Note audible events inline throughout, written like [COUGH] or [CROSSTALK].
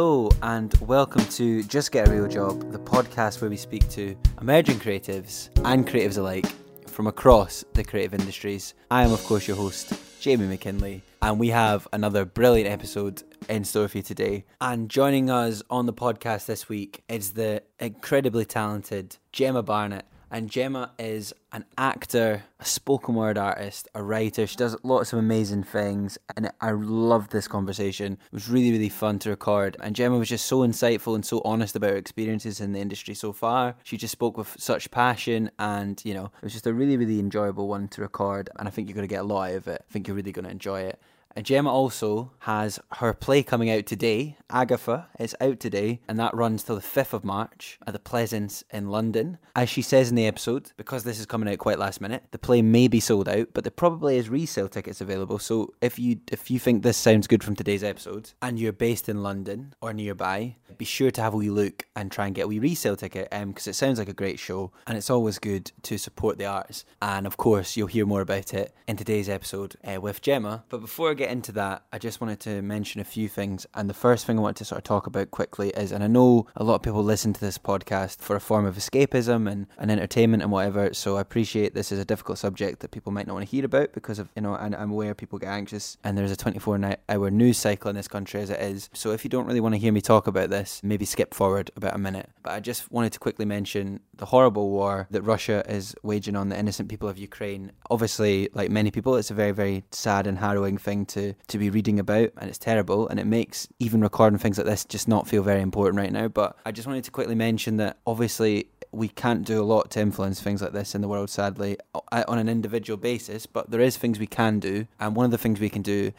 Hello, and welcome to Just Get a Real Job, the podcast where we speak to emerging creatives and creatives alike from across the creative industries. I am, of course, your host, Jamie McKinley, and we have another brilliant episode in store for you today. And joining us on the podcast this week is the incredibly talented Gemma Barnett. And Gemma is an actor, a spoken word artist, a writer. She does lots of amazing things, and I loved this conversation. It was really, really fun to record. And Gemma was just so insightful and so honest about her experiences in the industry so far. She just spoke with such passion, and you know, it was just a really, really enjoyable one to record. And I think you're going to get a lot out of it. I think you're really going to enjoy it. And Gemma also has her play coming out today, Agatha. It's out today, and that runs till the 5th of March at the Pleasance in London. As she says in the episode, because this is coming out quite last minute, the play may be sold out, but there probably is resale tickets available. So if you if you think this sounds good from today's episode and you're based in London or nearby, be sure to have a wee look and try and get a wee resale ticket because it sounds like a great show and it's always good to support the arts. And of course, you'll hear more about it in today's episode uh, with Gemma. But before get into that, I just wanted to mention a few things. And the first thing I want to sort of talk about quickly is, and I know a lot of people listen to this podcast for a form of escapism and, and entertainment and whatever. So I appreciate this is a difficult subject that people might not want to hear about because of, you know, and I'm aware people get anxious and there's a 24 hour news cycle in this country as it is. So if you don't really want to hear me talk about this, maybe skip forward about a minute. But I just wanted to quickly mention the horrible war that Russia is waging on the innocent people of Ukraine. Obviously, like many people, it's a very, very sad and harrowing thing to, to be reading about, and it's terrible, and it makes even recording things like this just not feel very important right now. But I just wanted to quickly mention that obviously we can't do a lot to influence things like this in the world, sadly, uh, on an individual basis, but there is things we can do, and one of the things we can do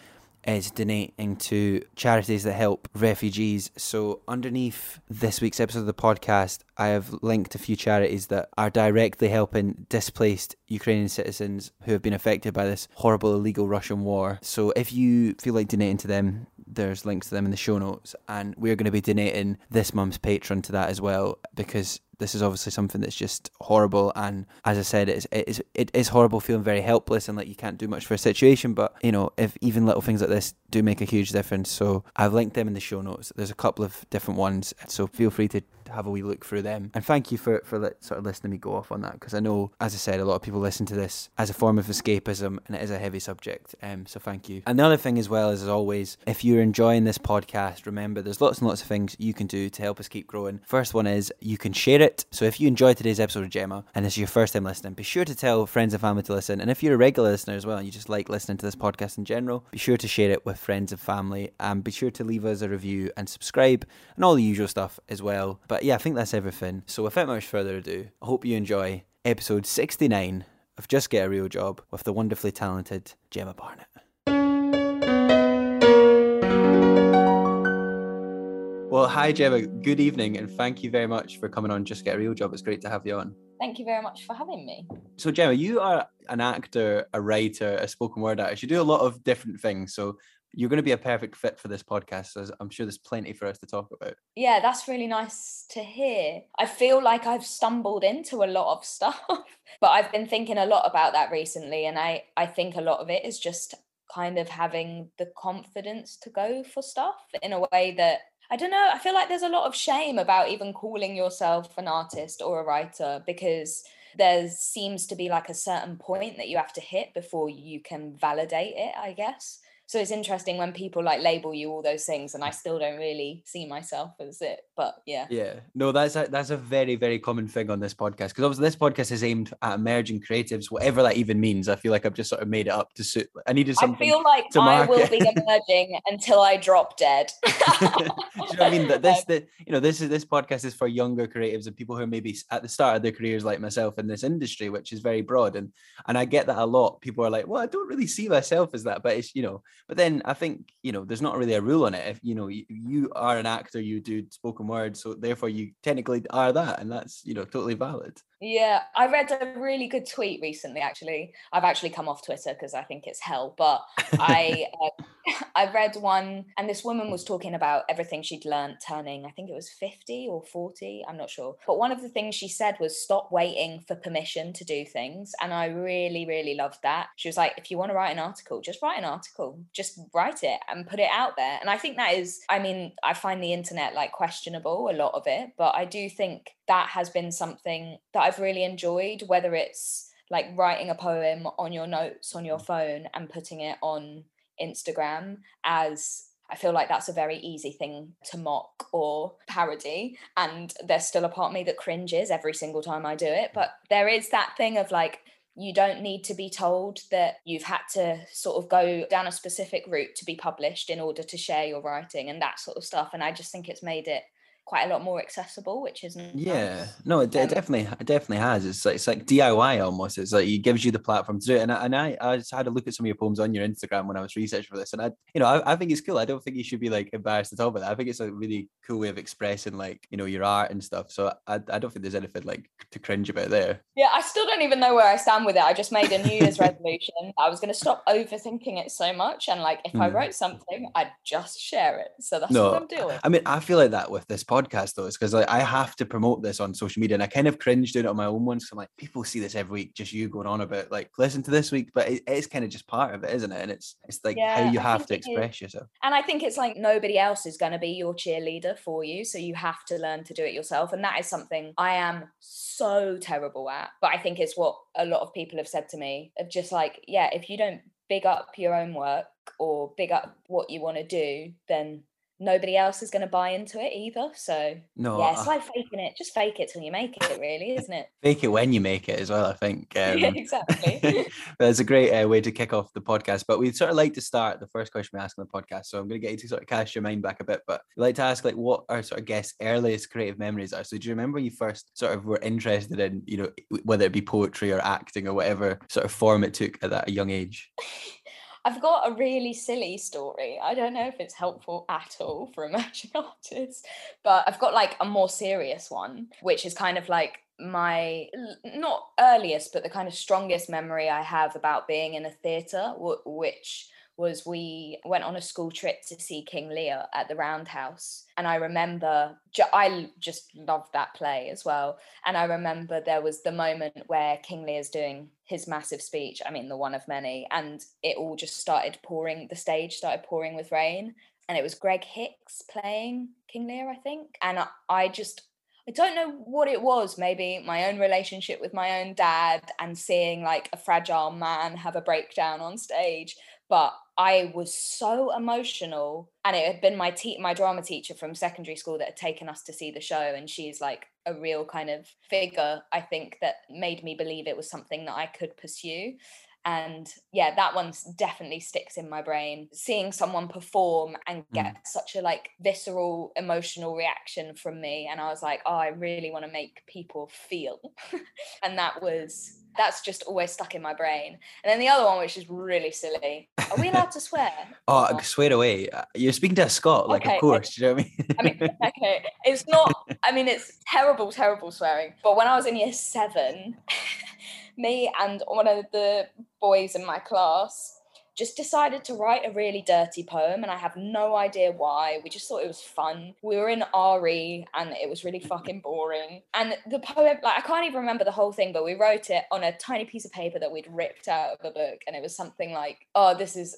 is donating to charities that help refugees. So, underneath this week's episode of the podcast, I have linked a few charities that are directly helping displaced Ukrainian citizens who have been affected by this horrible illegal Russian war. So, if you feel like donating to them, there's links to them in the show notes. And we're going to be donating this month's Patreon to that as well because this is obviously something that's just horrible and as i said it's, it is it is horrible feeling very helpless and like you can't do much for a situation but you know if even little things like this do make a huge difference so i've linked them in the show notes. There's a couple of different ones so feel free to have a wee look through them. And thank you for for sort of listening me go off on that because I know, as I said, a lot of people listen to this as a form of escapism, and it is a heavy subject. Um, so thank you. And the other thing as well is, as always, if you're enjoying this podcast, remember there's lots and lots of things you can do to help us keep growing. First one is you can share it. So if you enjoyed today's episode of Gemma and this is your first time listening, be sure to tell friends and family to listen. And if you're a regular listener as well and you just like listening to this podcast in general, be sure to share it with friends and family, and be sure to leave us a review and subscribe and all the usual stuff as well. But yeah, I think that's everything. So without much further ado, I hope you enjoy episode 69 of Just Get a Real Job with the wonderfully talented Gemma Barnett. Well, hi Gemma, good evening, and thank you very much for coming on Just Get a Real Job. It's great to have you on. Thank you very much for having me. So, Gemma, you are an actor, a writer, a spoken word artist. You do a lot of different things. So, you're going to be a perfect fit for this podcast. I'm sure there's plenty for us to talk about. Yeah, that's really nice to hear. I feel like I've stumbled into a lot of [LAUGHS] stuff, but I've been thinking a lot about that recently. And I, I think a lot of it is just kind of having the confidence to go for stuff in a way that I don't know. I feel like there's a lot of shame about even calling yourself an artist or a writer because there seems to be like a certain point that you have to hit before you can validate it, I guess. So it's interesting when people like label you all those things, and I still don't really see myself as it. But yeah, yeah, no, that's a, that's a very very common thing on this podcast because obviously this podcast is aimed at emerging creatives, whatever that even means. I feel like I've just sort of made it up to suit. I needed something. I feel like I will be [LAUGHS] emerging until I drop dead. [LAUGHS] You know what I mean? That [LAUGHS] this, the, you know, this is this podcast is for younger creatives and people who are maybe at the start of their careers, like myself, in this industry, which is very broad. And and I get that a lot. People are like, well, I don't really see myself as that, but it's you know. But then I think you know, there's not really a rule on it. If you know, you, you are an actor, you do spoken word, so therefore you technically are that, and that's you know totally valid. Yeah, I read a really good tweet recently. Actually, I've actually come off Twitter because I think it's hell. But I, uh, [LAUGHS] [LAUGHS] I read one, and this woman was talking about everything she'd learned turning. I think it was fifty or forty. I'm not sure. But one of the things she said was stop waiting for permission to do things, and I really, really loved that. She was like, if you want to write an article, just write an article, just write it and put it out there. And I think that is, I mean, I find the internet like questionable a lot of it, but I do think that has been something that I've really enjoyed, whether it's like writing a poem on your notes on your mm. phone and putting it on Instagram as I feel like that's a very easy thing to mock or parody. And there's still a part of me that cringes every single time I do it. But there is that thing of like, you don't need to be told that you've had to sort of go down a specific route to be published in order to share your writing and that sort of stuff. And I just think it's made it quite a lot more accessible, which isn't. Yeah, nice. no, it, it, um, definitely, it definitely has. It's like it's like DIY almost. It's like it gives you the platform to do it. And I, and I, I just had a look at some of your poems on your Instagram when I was researching for this, and I, you know, I, I think it's cool. I don't think you should be like embarrassed at all about that. I think it's a really cool way of expressing like you know your art and stuff. So I, I don't think there's anything like to cringe about there. Yeah, I still don't even know where I stand with it. I just made a New Year's [LAUGHS] resolution. I was going to stop overthinking it so much, and like if mm. I hmm. wrote something, I'd just share it. So that's no, what I'm doing. I mean, I feel like that with this podcast though, is because like I have to promote this on social media, and I kind of cringe doing it on my own ones. So I'm like, people see this every week, just you going on about like listen to this week, but it, it's kind of just part of it, isn't it? And it's it's like yeah, how you I have to express is. yourself. And I think it's like nobody else is going to be your cheerleader for you, so you have to learn to do it yourself, and that is something I am so terrible at. But I think it's what a lot of people have said to me of just like, yeah, if you don't big up your own work or big up what you want to do, then nobody else is going to buy into it either. So no, yeah, it's like faking it. Just fake it till you make it, really, isn't it? Fake it when you make it as well. I think. [LAUGHS] Um, yeah, exactly. [LAUGHS] that's a great uh, way to kick off the podcast. But we'd sort of like to start the first question we ask on the podcast. So I'm going to get you to sort of cast your mind back a bit. But we like to ask like what our sort of guests' earliest creative memories are. So do you remember you first sort of were interested in you know whether it be poetry or acting or whatever sort of form it took at that young age? [LAUGHS] I've got a really silly story. I don't know if it's helpful at all for emerging [LAUGHS] artists, but I've got like a more serious one, which is kind of like my not earliest, but the kind of strongest memory I have about being in a theatre, which was we went on a school trip to see King Lear at the Roundhouse. And I remember, I just loved that play as well. And I remember there was the moment where King Lear's doing his massive speech, I mean, the one of many, and it all just started pouring, the stage started pouring with rain. And it was Greg Hicks playing King Lear, I think. And I just, I don't know what it was, maybe my own relationship with my own dad and seeing like a fragile man have a breakdown on stage but I was so emotional, and it had been my te- my drama teacher from secondary school that had taken us to see the show, and she's like a real kind of figure. I think that made me believe it was something that I could pursue, and yeah, that one definitely sticks in my brain. Seeing someone perform and get mm. such a like visceral emotional reaction from me, and I was like, oh, I really want to make people feel, [LAUGHS] and that was that's just always stuck in my brain. And then the other one, which is really silly. Are we allowed to swear? [LAUGHS] oh, oh, swear away. Uh, you're speaking to a Scot, like okay, of course. Okay. you know what I mean? I mean, [LAUGHS] okay. It's not. I mean, it's terrible, terrible swearing. But when I was in year seven, me and one of the boys in my class just decided to write a really dirty poem and I have no idea why. We just thought it was fun. We were in RE and it was really fucking boring. And the poem, like I can't even remember the whole thing, but we wrote it on a tiny piece of paper that we'd ripped out of a book and it was something like, oh, this is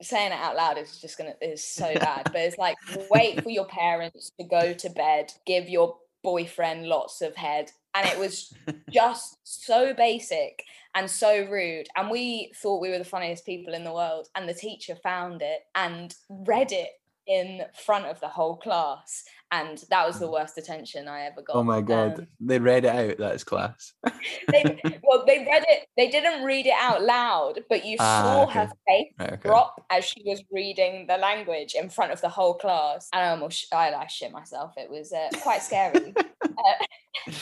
saying it out loud is just gonna is so bad. but it's like wait for your parents to go to bed, give your boyfriend lots of head and it was [LAUGHS] just so basic and so rude. And we thought we were the funniest people in the world. And the teacher found it and read it in front of the whole class. And that was the worst attention I ever got. Oh my god, Um, they read it out. That's class. [LAUGHS] they, [LAUGHS] well, they read it, they didn't read it out loud, but you Ah, saw okay. her face right, okay. drop as she was reading the language in front of the whole class. And I almost I, I shit myself. It was uh, quite scary. [LAUGHS] Uh,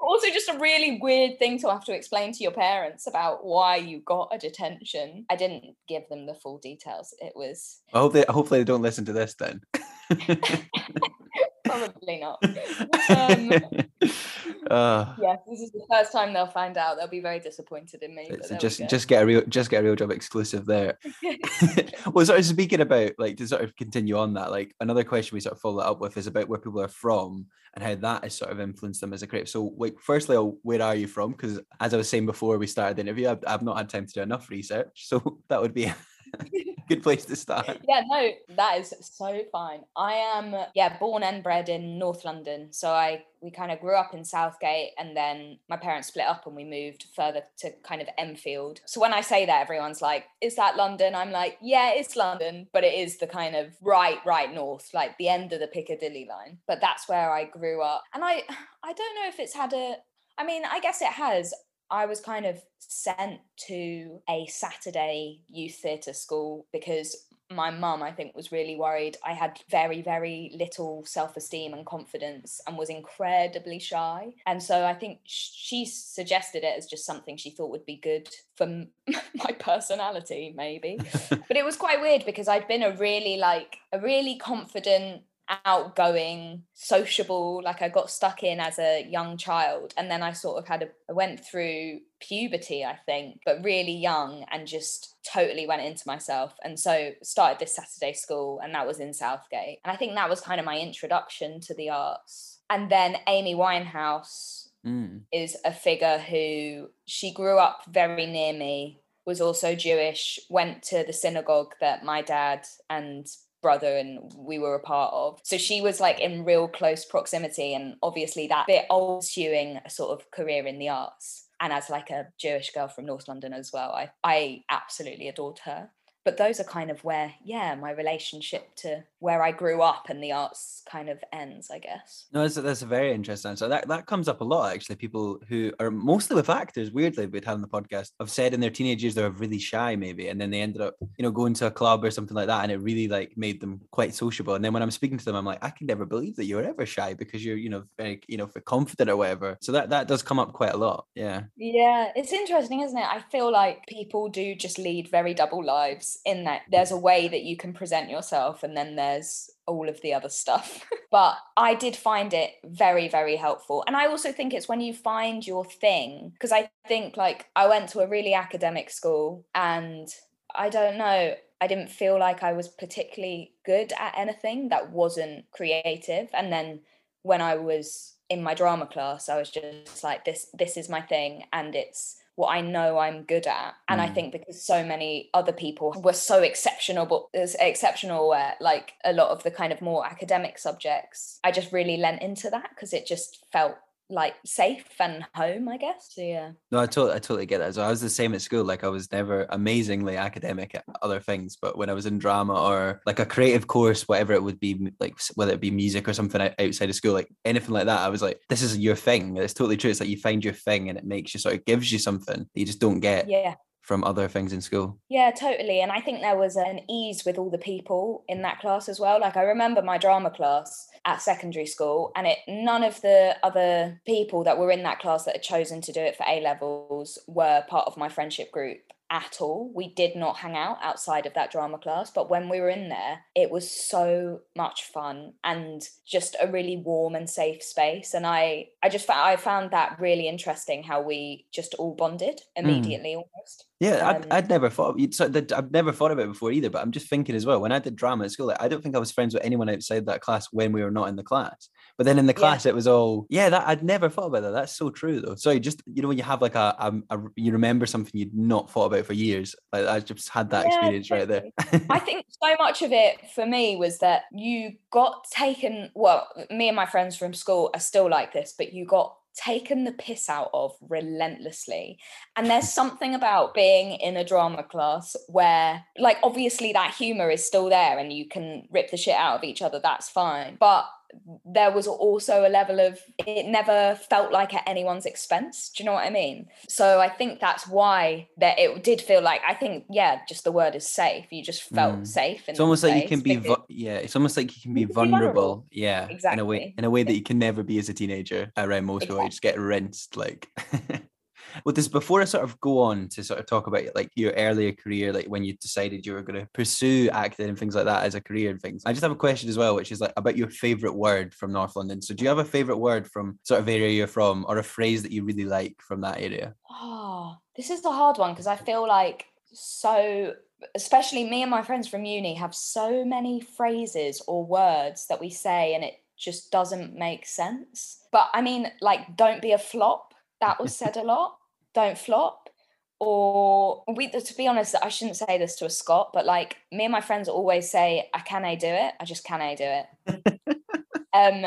also, just a really weird thing to have to explain to your parents about why you got a detention. I didn't give them the full details. It was I hope they hopefully they don't listen to this then. [LAUGHS] probably not. Um, [LAUGHS] Uh, Yes, this is the first time they'll find out. They'll be very disappointed in me. just just get a real just get a real job exclusive there. [LAUGHS] [LAUGHS] well, sort of speaking about like to sort of continue on that, like another question we sort of follow that up with is about where people are from and how that has sort of influenced them as a creative. So, like, firstly, where are you from? Because as I was saying before we started the interview, I've, I've not had time to do enough research, [LAUGHS] so that would be good place to start. yeah, no, that is so fine. I am yeah, born and bred in North London. So I we kind of grew up in Southgate and then my parents split up and we moved further to kind of Enfield. So when I say that everyone's like, is that London? I'm like, yeah, it's London, but it is the kind of right right north, like the end of the Piccadilly line. But that's where I grew up. And I I don't know if it's had a I mean, I guess it has. I was kind of sent to a Saturday youth theatre school because my mum, I think, was really worried. I had very, very little self esteem and confidence and was incredibly shy. And so I think she suggested it as just something she thought would be good for m- [LAUGHS] my personality, maybe. [LAUGHS] but it was quite weird because I'd been a really, like, a really confident, outgoing, sociable. Like I got stuck in as a young child, and then I sort of had a I went through puberty, I think, but really young, and just totally went into myself. And so started this Saturday school, and that was in Southgate, and I think that was kind of my introduction to the arts. And then Amy Winehouse Mm. is a figure who she grew up very near me was also jewish went to the synagogue that my dad and brother and we were a part of. So she was like in real close proximity and obviously that bit old pursuing a sort of career in the arts. And as like a jewish girl from north london as well i i absolutely adored her but those are kind of where yeah my relationship to where i grew up and the arts kind of ends i guess No, that's, that's a very interesting answer. That that comes up a lot actually. People who are mostly with actors, weirdly, we'd had on the podcast, have said in their teenage years they were really shy, maybe, and then they ended up, you know, going to a club or something like that, and it really like made them quite sociable. And then when I'm speaking to them, I'm like, I can never believe that you were ever shy because you're, you know, very, you know, confident or whatever. So that that does come up quite a lot. Yeah. Yeah, it's interesting, isn't it? I feel like people do just lead very double lives in that there's a way that you can present yourself and then there's all of the other stuff. [LAUGHS] but I did find it very, very helpful. And I also think it's when you find your thing, because I think like I went to a really academic school and I don't know. I didn't feel like I was particularly good at anything that wasn't creative. And then when I was in my drama class, I was just like, this, this is my thing, and it's what I know I'm good at. And I Mm. think because so many other people were so exceptional, but as exceptional at like a lot of the kind of more academic subjects, I just really lent into that because it just felt like safe and home, I guess. So yeah. No, I totally, I totally get that. So I was the same at school. Like I was never amazingly academic at other things, but when I was in drama or like a creative course, whatever it would be, like whether it be music or something outside of school, like anything like that, I was like, this is your thing. It's totally true. It's like you find your thing, and it makes you sort of gives you something that you just don't get Yeah. from other things in school. Yeah, totally. And I think there was an ease with all the people in that class as well. Like I remember my drama class at secondary school and it none of the other people that were in that class that had chosen to do it for A levels were part of my friendship group at all. We did not hang out outside of that drama class, but when we were in there, it was so much fun and just a really warm and safe space. And I I just found I found that really interesting how we just all bonded immediately almost. Yeah, Um, I'd, I'd never thought so that I've never thought about it before either. But I'm just thinking as well. When I did drama at school, like, I don't think I was friends with anyone outside that class when we were not in the class. But then in the Yeah. class, it was all yeah. That I'd never thought about that. That's so true though. Sorry, just you know when you have like a, a, a you remember something you'd not thought about for years. Like I just had that Yeah, experience right there. I think so much of it for me was that you got taken. Well, me and my friends from school are still like this, but you got taken the piss out of relentlessly. And there's [LAUGHS] something about being in a drama class where, like, obviously that humor is still there and you can rip the shit out of each other, that's fine. But there was also a level of it never felt like at anyone's expense do you know what i mean so i think that's why that it did feel like i think yeah just the word is safe you just felt mm. safe it's almost like you can be vu- yeah it's almost like you can be, vulnerable. vulnerable. yeah exactly in a way in a way that you can never be as a teenager around most exactly. you just get rinsed like [LAUGHS] well this before i sort of go on to sort of talk about like your earlier career like when you decided you were going to pursue acting and things like that as a career and things i just have a question as well which is like about your favorite word from north london. So do you have a favorite word from sort of area you're from or a phrase that you really like from that area? Oh this is the hard one because i feel like so especially me and my friends from uni have so many phrases or words that we say and it just doesn't make sense. But i mean like don't be a flop that was said a lot don't flop or we to be honest i shouldn't say this to a scot but like me and my friends always say i can I do it? I just can I do it. [LAUGHS] Um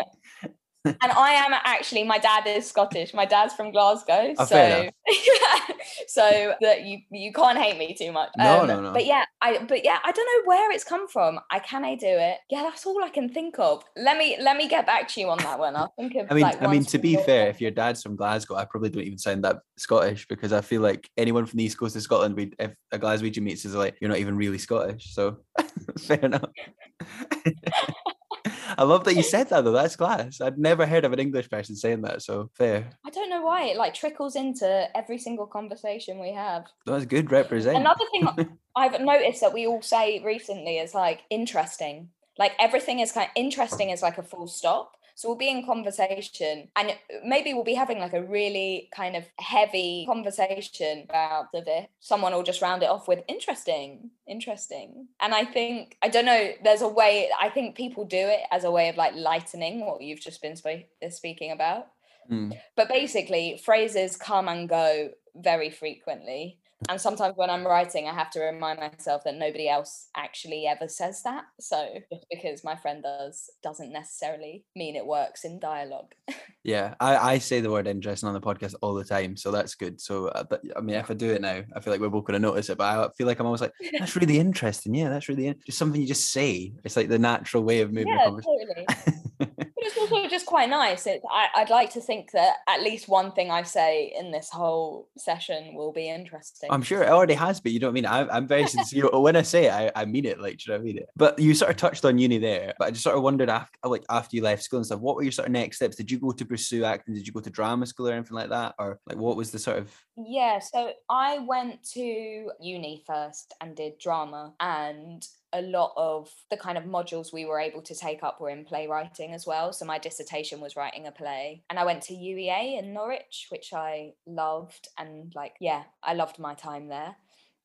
and I am actually my dad is Scottish. My dad's from Glasgow, oh, so [LAUGHS] so that you you can't hate me too much. No, um, no, no. But yeah, I but yeah, I don't know where it's come from. I can I do it? Yeah, that's all I can think of. Let me let me get back to you on that one. I'll think of. I mean, like, I mean, to be fair, if your dad's from Glasgow, I probably don't even sound that Scottish because I feel like anyone from the east coast of Scotland, we if a Glaswegian meets is like, you're not even really Scottish. So [LAUGHS] fair enough. [LAUGHS] [LAUGHS] I love that you said that though. That's class. I'd never heard of an English person saying that. So fair. I don't know why it like trickles into every single conversation we have. That's good represent. Another thing [LAUGHS] I've noticed that we all say recently is like interesting. Like everything is kind of interesting is like a full stop. So we'll be in conversation and maybe we'll be having like a really kind of heavy conversation about the someone will just round it off with interesting, interesting. And I think, I don't know, there's a way, I think people do it as a way of like lightening what you've just been sp- speaking about. Mm. But basically, phrases come and go very frequently and sometimes when i'm writing i have to remind myself that nobody else actually ever says that so just because my friend does doesn't necessarily mean it works in dialogue [LAUGHS] yeah i i say the word interesting on the podcast all the time so that's good so uh, i mean if i do it now i feel like we're both going to notice it but i feel like i'm always like [LAUGHS] that's really interesting yeah that's really in-. just something you just say it's like the natural way of moving yeah, totally. [LAUGHS] it's also just quite nice. It, I, would like to think that at least one thing I say in this whole session will be interesting. I'm sure it already has, but you know what I mean? I, I'm very [LAUGHS] sincere. when I say it, I, I mean it. Like, should I mean it? But you sort of touched on uni there. But I just sort of wondered after, like, after you left school and stuff, what were your sort of next steps? Did you go to pursue acting? Did you go to drama school or anything like that? Or like, what was the sort of? Yeah, so I went to uni first and did drama, and a lot of the kind of modules we were able to take up were in playwriting as well. So my dissertation was writing a play. And I went to UEA in Norwich, which I loved. And like, yeah, I loved my time there.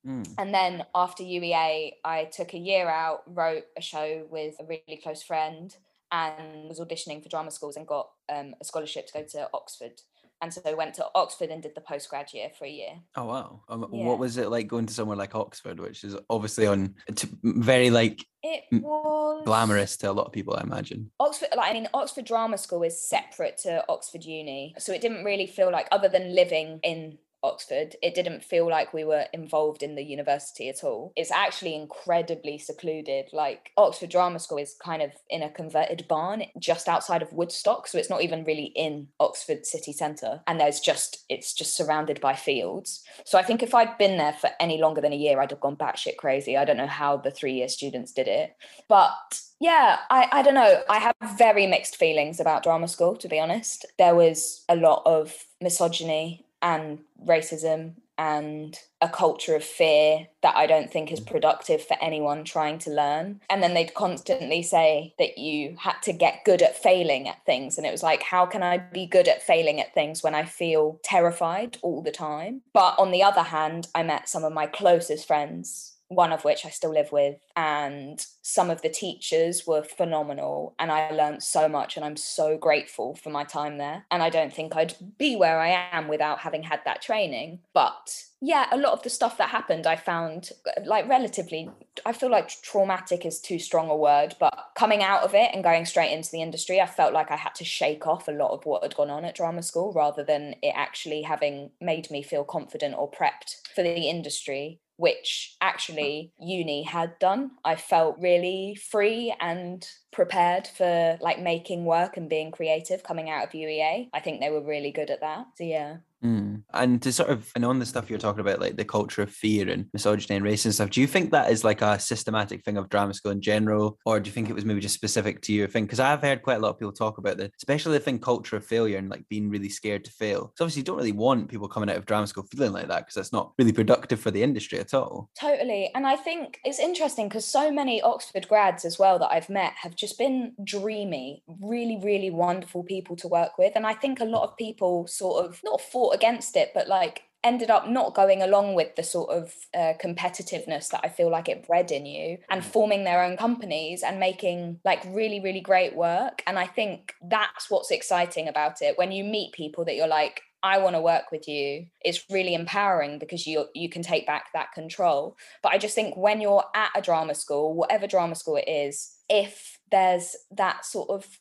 Mm. And then after UEA, I took a year out, wrote a show with a really close friend, and was auditioning for drama schools and got um, a scholarship to go to Oxford and so I went to Oxford and did the postgrad year for a year. Oh wow! Um, yeah. What was it like going to somewhere like Oxford, which is obviously on very like it was glamorous to a lot of people, I imagine. Oxford, like I mean, Oxford Drama School is separate to Oxford Uni, so it didn't really feel like, other than living in Oxford, it didn't feel like we were involved in the university at all. It's actually incredibly secluded. Like Oxford Drama School is kind of in a converted barn just outside of Woodstock, so it's not even really in Oxford city centre. And there's just it's just surrounded by fields. So I think if I'd been there for any longer than a year, I'd have gone batshit crazy. I don't know how the three year students did it, but yeah, I, I don't know. I have very mixed feelings about drama school, to be honest. There was a lot of misogyny and racism and a culture of fear that I don't think is mm. productive for anyone trying to learn. And then they'd constantly say that you had to get good at failing at things. And it was like, how can I be good at failing at things when I feel terrified all the time? But on the other hand, I met some of my closest friends one of which I still live with. And some of the teachers were phenomenal. And I learned so much. And I'm so grateful for my time there. And I don't think I'd be where I am without having had that training. But yeah, a lot of the stuff that happened, I found like relatively, I feel like traumatic is too strong a word, but coming out of it and going straight into the industry, I felt like I had to shake off a lot of what had gone on at drama school rather than it actually having made me feel confident or prepped for the industry which actually uni had done. I felt really free and prepared for like making work and being creative coming out of UEA. I think they were really good at that. So yeah. Mm. And to sort of, and on the stuff you're talking about, like the culture of fear and misogyny and race and stuff, do you think that is like a systematic thing of drama school in general? Or do you think it was maybe just specific to your thing? Because I've heard quite a lot of people talk about the, especially the thing culture of failure and like being really scared to fail. So obviously you don't really want people coming out of drama school feeling like that because that's not really productive for the industry at all. Totally. And I think it's interesting because so many Oxford grads as well that I've met have just been dreamy, really, really wonderful people to work with. And I think a lot of people sort of not fought against it, but like ended up not going along with the sort of uh, competitiveness that I feel like it bred in you and forming their own companies and making like really, really great work. And I think that's what's exciting about it. When you meet people that you're like, I want to work with you, it's really empowering because you you can take back that control. But I just think when you're at a drama school, whatever drama school it is, if there's that sort of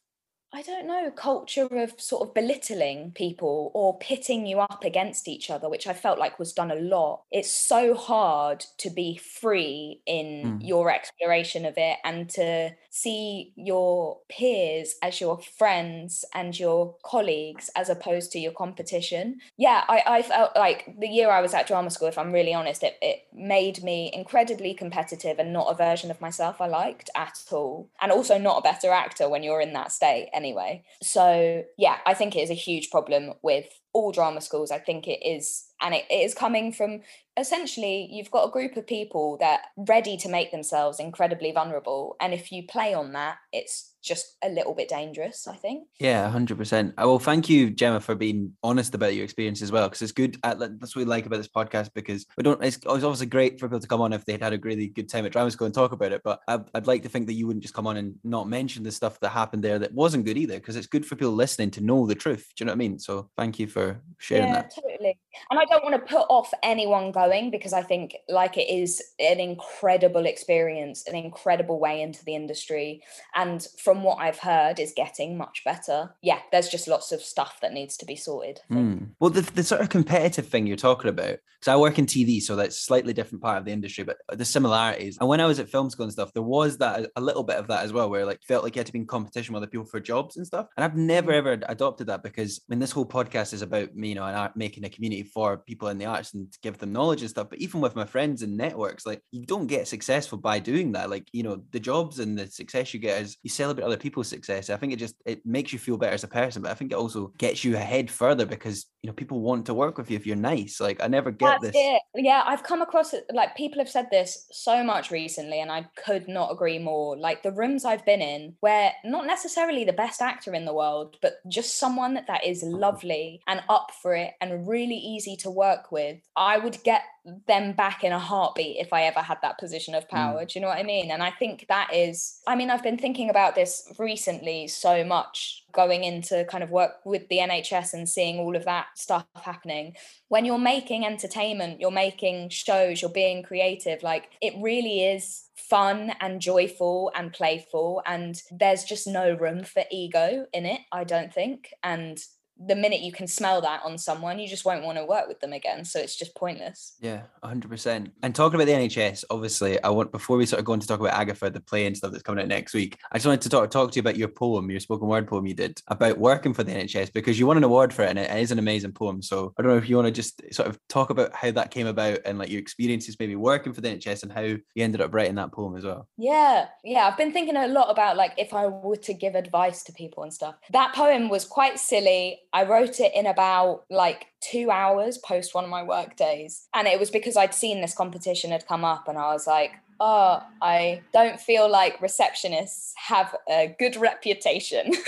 I don't know, culture of sort of belittling people or pitting you up against each other, which I felt like was done a lot. It's so hard to be free in mm. your exploration of it and to see your peers as your friends and your colleagues as opposed to your competition. Yeah, I, I felt like the year I was at drama school, if I'm really honest, it, it made me incredibly competitive and not a version of myself I liked at all. And also not a better actor when you're in that state anyway. So yeah, I think it is a huge problem with all drama schools. I think it is, and it, it is coming from essentially you've got a group of people that ready to make themselves incredibly vulnerable, and if you play on that, it's just a little bit dangerous, I think. Yeah, 100%. Well, thank you, Gemma, for being honest about your experience as well, because it's good. Uh, at, that's what we like about this podcast, because we don't, it's, it's obviously great for people to come on if they'd had a really good time at drama school and talk about it. But I'd, I'd like to think that you wouldn't just come on and not mention the stuff that happened there that wasn't good either, because it's good for people listening to know the truth. Do you know what I mean? So thank you for sharing yeah, that. Totally. And I don't want to put off anyone going because I think like it is an incredible experience, an incredible way into the industry. And from what I've heard, is getting much better. Yeah, there's just lots of stuff that needs to be sorted. Mm. Well, the, the sort of competitive thing you're talking about, because I work in TV, so that's slightly different part of the industry, but the similarities. And when I was at film school and stuff, there was that a little bit of that as well, where like felt like you had to be in competition with other people for jobs and stuff. And I've never mm. ever adopted that because I mean, this whole podcast is about me, you know, an art, making a community for people in the arts and to give them knowledge and stuff. But even with my friends and networks, like you don't get successful by doing that. Like, you know, the jobs and the success you get is you celebrate other people's success. I think it just it makes you feel better as a person, but I think it also gets you ahead further because you know people want to work with you if you're nice. Like I never get That's this. It. Yeah, I've come across it like people have said this so much recently, and I could not agree more. Like the rooms I've been in where not necessarily the best actor in the world, but just someone that is mm-hmm. lovely and up for it and really easy to work with, I would get them back in a heartbeat if I ever had that position of power. Mm. Do you know what I mean? And I think that is, I mean, I've been thinking about this recently so much going into kind of work with the NHS and seeing all of that stuff happening. When you're making entertainment, you're making shows, you're being creative, like it really is fun and joyful and playful. And there's just no room for ego in it, I don't think. And the minute you can smell that on someone, you just won't want to work with them again. So it's just pointless. Yeah, 100%. And talking about the NHS, obviously, I want, before we sort of go on to talk about Agatha, the play and stuff that's coming out next week, I just wanted to talk, talk to you about your poem, your spoken word poem you did about working for the NHS because you won an award for it and it is an amazing poem. So I don't know if you want to just sort of talk about how that came about and like your experiences maybe working for the NHS and how you ended up writing that poem as well. Yeah, yeah. I've been thinking a lot about like if I were to give advice to people and stuff. That poem was quite silly I wrote it in about like two hours post one of my work days. And it was because I'd seen this competition had come up and I was like, oh, I don't feel like receptionists have a good reputation. [LAUGHS]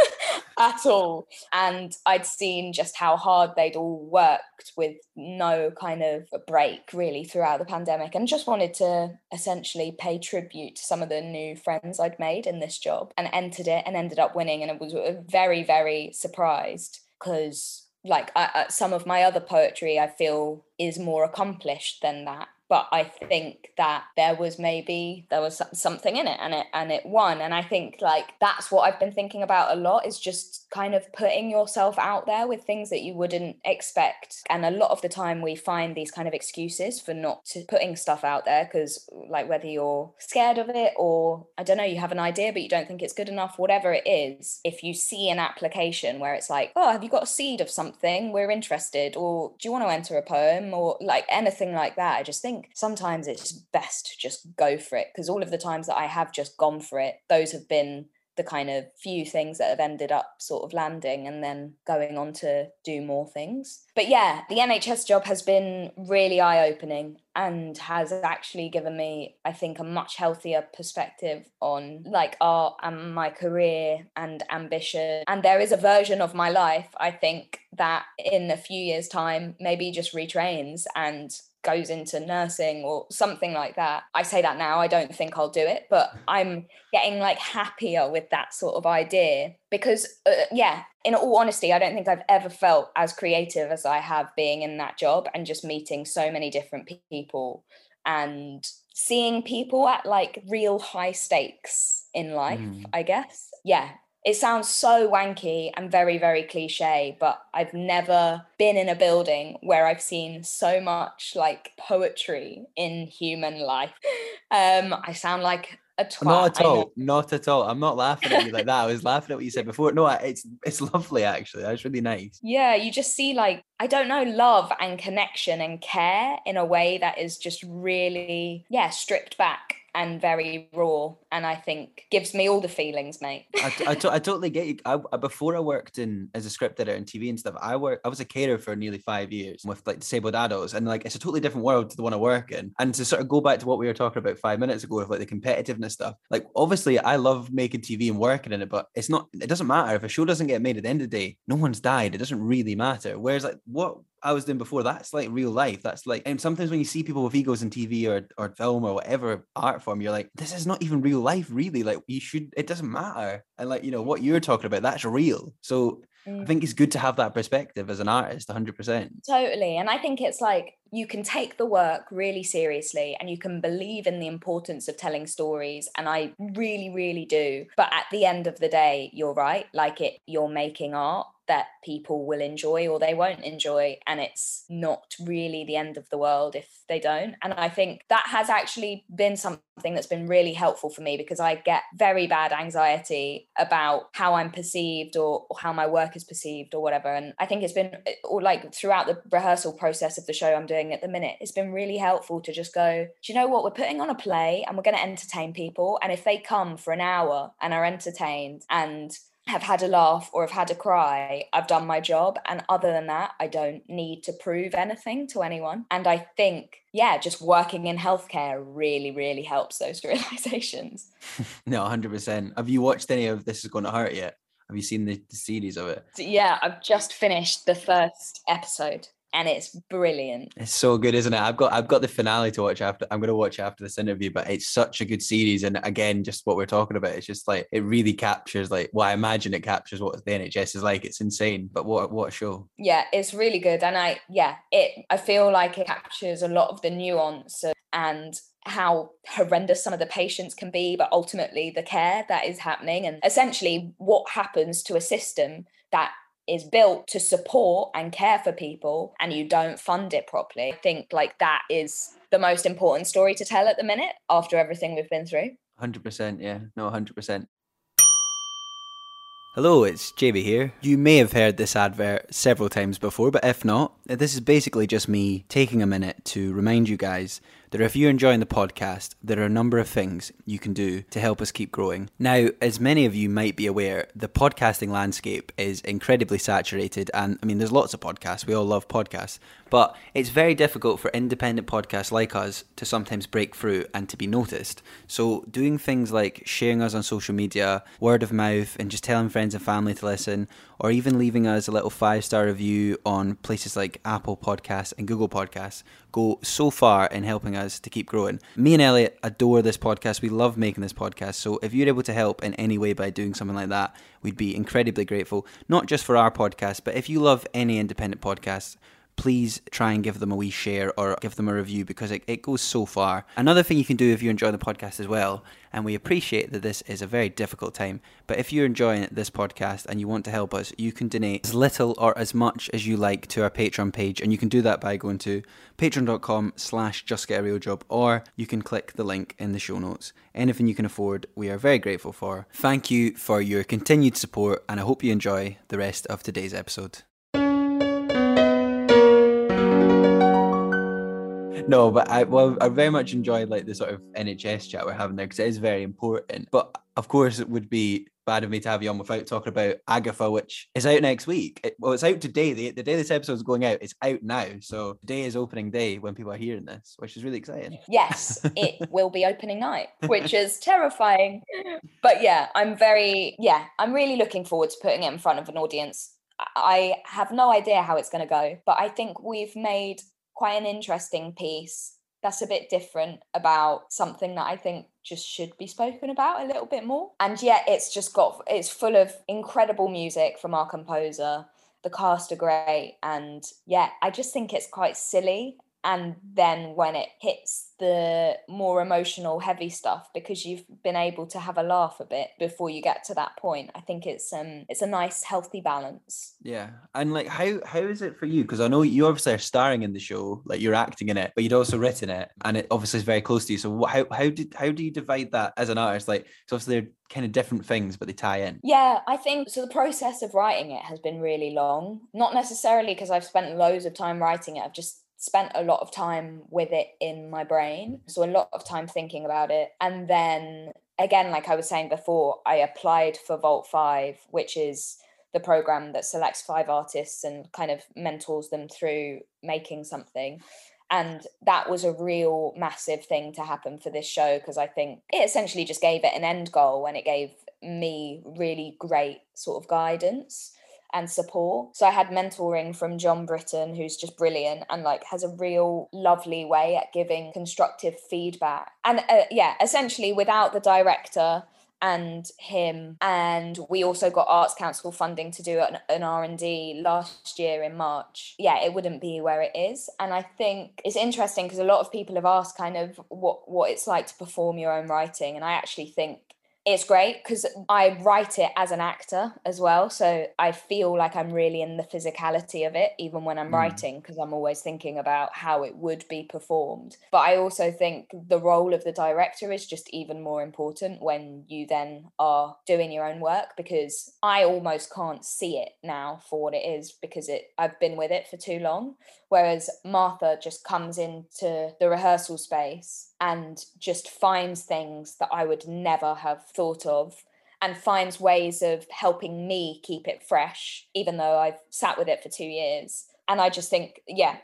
at all. And I'd seen just how hard they'd all worked with no kind of a break really throughout the pandemic and just wanted to essentially pay tribute to some of the new friends I'd made in this job and entered it and ended up winning. And it was very, very surprised because like I, some of my other poetry i feel is more accomplished than that but I think that there was maybe there was something in it and it and it won. And I think like that's what I've been thinking about a lot is just kind of putting yourself out there with things that you wouldn't expect. And a lot of the time we find these kind of excuses for not putting stuff out there because like whether you're scared of it or I don't know you have an idea but you don't think it's good enough whatever it is if you see an application where it's like oh have you got a seed of something? We're interested or do you want to enter a poem? or like anything like that. I just think think sometimes it's best to just go for it because all of the times that I have just gone for it, those have been the kind of few things that have ended up sort of landing and then going on to do more things. But yeah, the NHS job has been really eye opening and has actually given me, I think, a much healthier perspective on like art and my career and ambition. And there is a version of my life, I think, that in a few years' time maybe just retrains and goes into nursing or something like that. I say that now, I don't think I'll do it, but I'm getting like happier with that sort of idea because, uh, yeah, in all honesty, I don't think I've ever felt as creative as I have being in that job and just meeting so many different people and seeing people at like real high stakes in life, mm. I guess. Yeah, it sounds so wanky and very very cliche but i've never been in a building where i've seen so much like poetry in human life. [LAUGHS] Um i sound like a twat, not at all not at all. I'm not laughing at you like that. I was [LAUGHS] laughing at what you said before. No it's it's lovely actually. That's really nice. Yeah you just see like i don't know love and connection and care in a way that is just really yeah stripped back and very raw and i think gives me all the feelings mate. I, I, [LAUGHS] to, I totally get you. I, before i worked in as a script editor and tv and stuff i worked i was a carer for nearly five years with like disabled adults and like it's a totally different world to the one i work in. And to sort of go back to what we were talking about five minutes ago with like the competitiveness stuff like obviously i love making tv and working in it but it's not it doesn't matter. If a show doesn't get made at the end of the day no one's died. It doesn't really matter. Whereas like what I was doing before, that's like real life. That's like, and sometimes when you see people with egos in TV or, or film or whatever art form, you're like, this is not even real life, really. Like, you should, it doesn't matter. And like, you know, what you're talking about, that's real. So mm. I think it's good to have that perspective as an artist, 100%. Totally. And I think it's like, you can take the work really seriously and you can believe in the importance of telling stories and i really really do but at the end of the day you're right like it you're making art that people will enjoy or they won't enjoy and it's not really the end of the world if they don't. And i think that has actually been something that's been really helpful for me because i get very bad anxiety about how i'm perceived or, or how my work is perceived or whatever. And i think it's been uh, or like throughout the rehearsal process of the show i'm doing at the minute it's been really helpful to just go do you know what? We're putting on a play and we're going to entertain people and if they come for an hour and are entertained and have had a laugh or have had a cry, I've done my job. And other than that, I don't need to prove anything to anyone. And I think, yeah, just working in healthcare really, really helps those [LAUGHS] realizations. [LAUGHS] no, 100%. Have you watched any of This Is Going to Hurt yet? Have you seen the, the series of it? Yeah, I've just finished the first episode and it's brilliant. It's so good, isn't it? I've got I've got the finale to watch after. I'm going to watch after this interview, but it's such a good series. And again, just what we're talking about, it's just like it really captures like well, I imagine it captures what the NHS is like. It's insane, but what what a show! Yeah, it's really good, and I yeah, it I feel like it captures a lot of the nuance and how horrendous some of the patients can be, but ultimately the care that is happening, and essentially what happens to a system that is built to support and care for people and you don't fund it properly. I think like that is the most important story to tell at the minute after everything we've been through. 100%, yeah. No, 100%. Hello, it's JB here. You may have heard this advert several times before, but if not, this is basically just me taking a minute to remind you guys that if you're enjoying the podcast, there are a number of things you can do to help us keep growing. Now, as many of you might be aware, the podcasting landscape is incredibly saturated. And I mean, there's lots of podcasts. We all love podcasts. But it's very difficult for independent podcasts like us to sometimes break through and to be noticed. So, doing things like sharing us on social media, word of mouth, and just telling friends and family to listen, or even leaving us a little five star review on places like Apple Podcasts and Google Podcasts go so far in helping us to keep growing. Me and Elliot adore this podcast. We love making this podcast. So, if you're able to help in any way by doing something like that, we'd be incredibly grateful. Not just for our podcast, but if you love any independent podcast, please try and give them a wee share or give them a review because it, it goes so far. Another thing you can do if you enjoy the podcast as well, and we appreciate that this is a very difficult time, but if you're enjoying this podcast and you want to help us, you can donate as little or as much as you like to our Patreon page, and you can do that by going to patreon.com slash justgetarealjob or you can click the link in the show notes. Anything you can afford, we are very grateful for. Thank you for your continued support, and I hope you enjoy the rest of today's episode. No, but I well, I very much enjoyed like the sort of NHS chat we're having there because it is very important. But of course, it would be bad of me to have you on without talking about Agatha, which is out next week. It, well, it's out today. The, the day this episode is going out, it's out now. So today is opening day when people are hearing this, which is really exciting. Yes, it [LAUGHS] will be opening night, which is terrifying. But yeah, I'm very yeah, I'm really looking forward to putting it in front of an audience. I have no idea how it's going to go, but I think we've made quite an interesting piece that's a bit different about something that I think just should be spoken about a little bit more. And yet it's just got it's full of incredible music from our composer. The cast are great and yeah, I just think it's quite silly and then when it hits the more emotional heavy stuff because you've been able to have a laugh a bit before you get to that point i think it's um it's a nice healthy balance. Yeah and like how how is it for you? Because i know you obviously are starring in the show like you're acting in it but you'd also written it and it obviously is very close to you so how, how did how do you divide that as an artist? Like so obviously they're kind of different things but they tie in. Yeah i think so the process of writing it has been really long not necessarily because i've spent loads of time writing it i've just spent a lot of time with it in my brain. Mm-hmm. So a lot of time thinking about it. And then again, like I was saying before, I applied for Vault 5, which is the program that selects five artists and kind of mentors them through making something. And that was a real massive thing to happen for this show because I think it essentially just gave it an end goal and it gave me really great sort of guidance and support. So I had mentoring from Jon Brittain, who's just brilliant and like has a real lovely way at giving constructive feedback. And uh, yeah, essentially without the director and him and we also got arts council funding to do an, an, r&d last year in march yeah it wouldn't be where it is and i think it's interesting because a lot of people have asked kind of what what it's like to perform your own writing and i actually think it's great because I write it as an actor as well. So I feel like I'm really in the physicality of it, even when I'm mm. writing, because I'm always thinking about how it would be performed. But I also think the role of the director is just even more important when you then are doing your own work because I almost can't see it now for what it is because it I've been with it for too long. Whereas Martha just comes into the rehearsal space and just finds things that I would never have thought of and finds ways of helping me keep it fresh, even though I've sat with it for two years and I just think, yeah,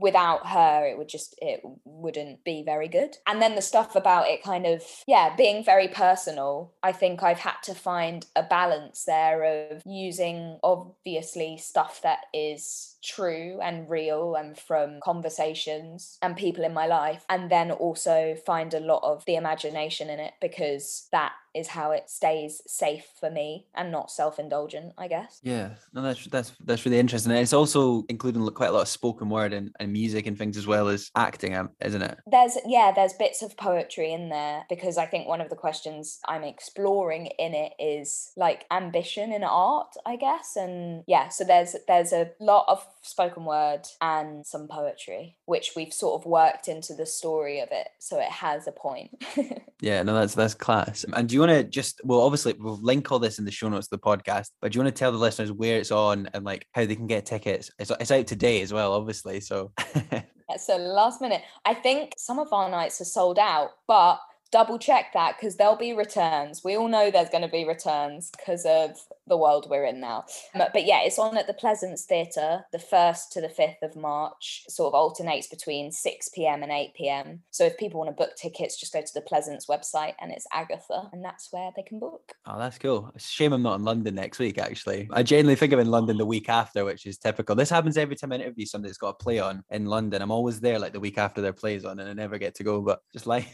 without her, it would just it wouldn't be very good. And then the stuff about it, kind of, yeah, being very personal. I think I've had to find a balance there of using obviously stuff that is true and real and from conversations and people in my life, and then also find a lot of the imagination in it because that is how it stays safe for me and not self-indulgent i guess. Yeah no that's that's that's really interesting and it's also including quite a lot of spoken word and, and music and things as well as acting um, isn't it? There's yeah there's bits of poetry in there because i think one of the questions i'm exploring in it is like ambition in art i guess and yeah so there's there's a lot of spoken word and some poetry which we've sort of worked into the story of it so it has a point [LAUGHS] yeah no that's that's class. And do you want to just well obviously we'll link all this in the show notes of the podcast but do you want to tell the listeners where it's on and like how they can get tickets? It's, it's out today as well obviously so. [LAUGHS] So last minute. I think some of our nights are sold out, but double check that because there'll be returns. We all know there's going to be returns because of the world we're in now. But, but, yeah, it's on at the Pleasance Theatre, the 1st to the 5th of March, sort of alternates between 6 pm and 8 pm. So if people want to book tickets, just go to the Pleasance website and it's Agatha, and that's where they can book. Oh, that's cool. It's a shame I'm not in London next week, actually. I genuinely think I'm in London the week after, which is typical. This happens every time I interview somebody that's got a play on in London. I'm always there like the week after their play's on and I never get to go, but just like.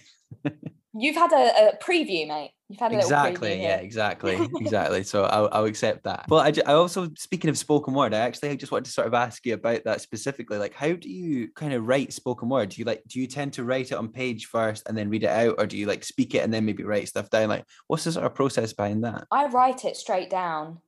You've had a, a, preview, mate. You've had a exactly, yeah, exactly, [LAUGHS] exactly. So I'll, I'll accept that. But I, I also, speaking of spoken word, I actually just wanted to sort of ask you about that specifically. Like, how do you kind of write spoken word? Do you like, do you tend to write it on page first and then read it out, or do you like speak it and then maybe write stuff down? Like, what's the sort of process behind that? I write it straight down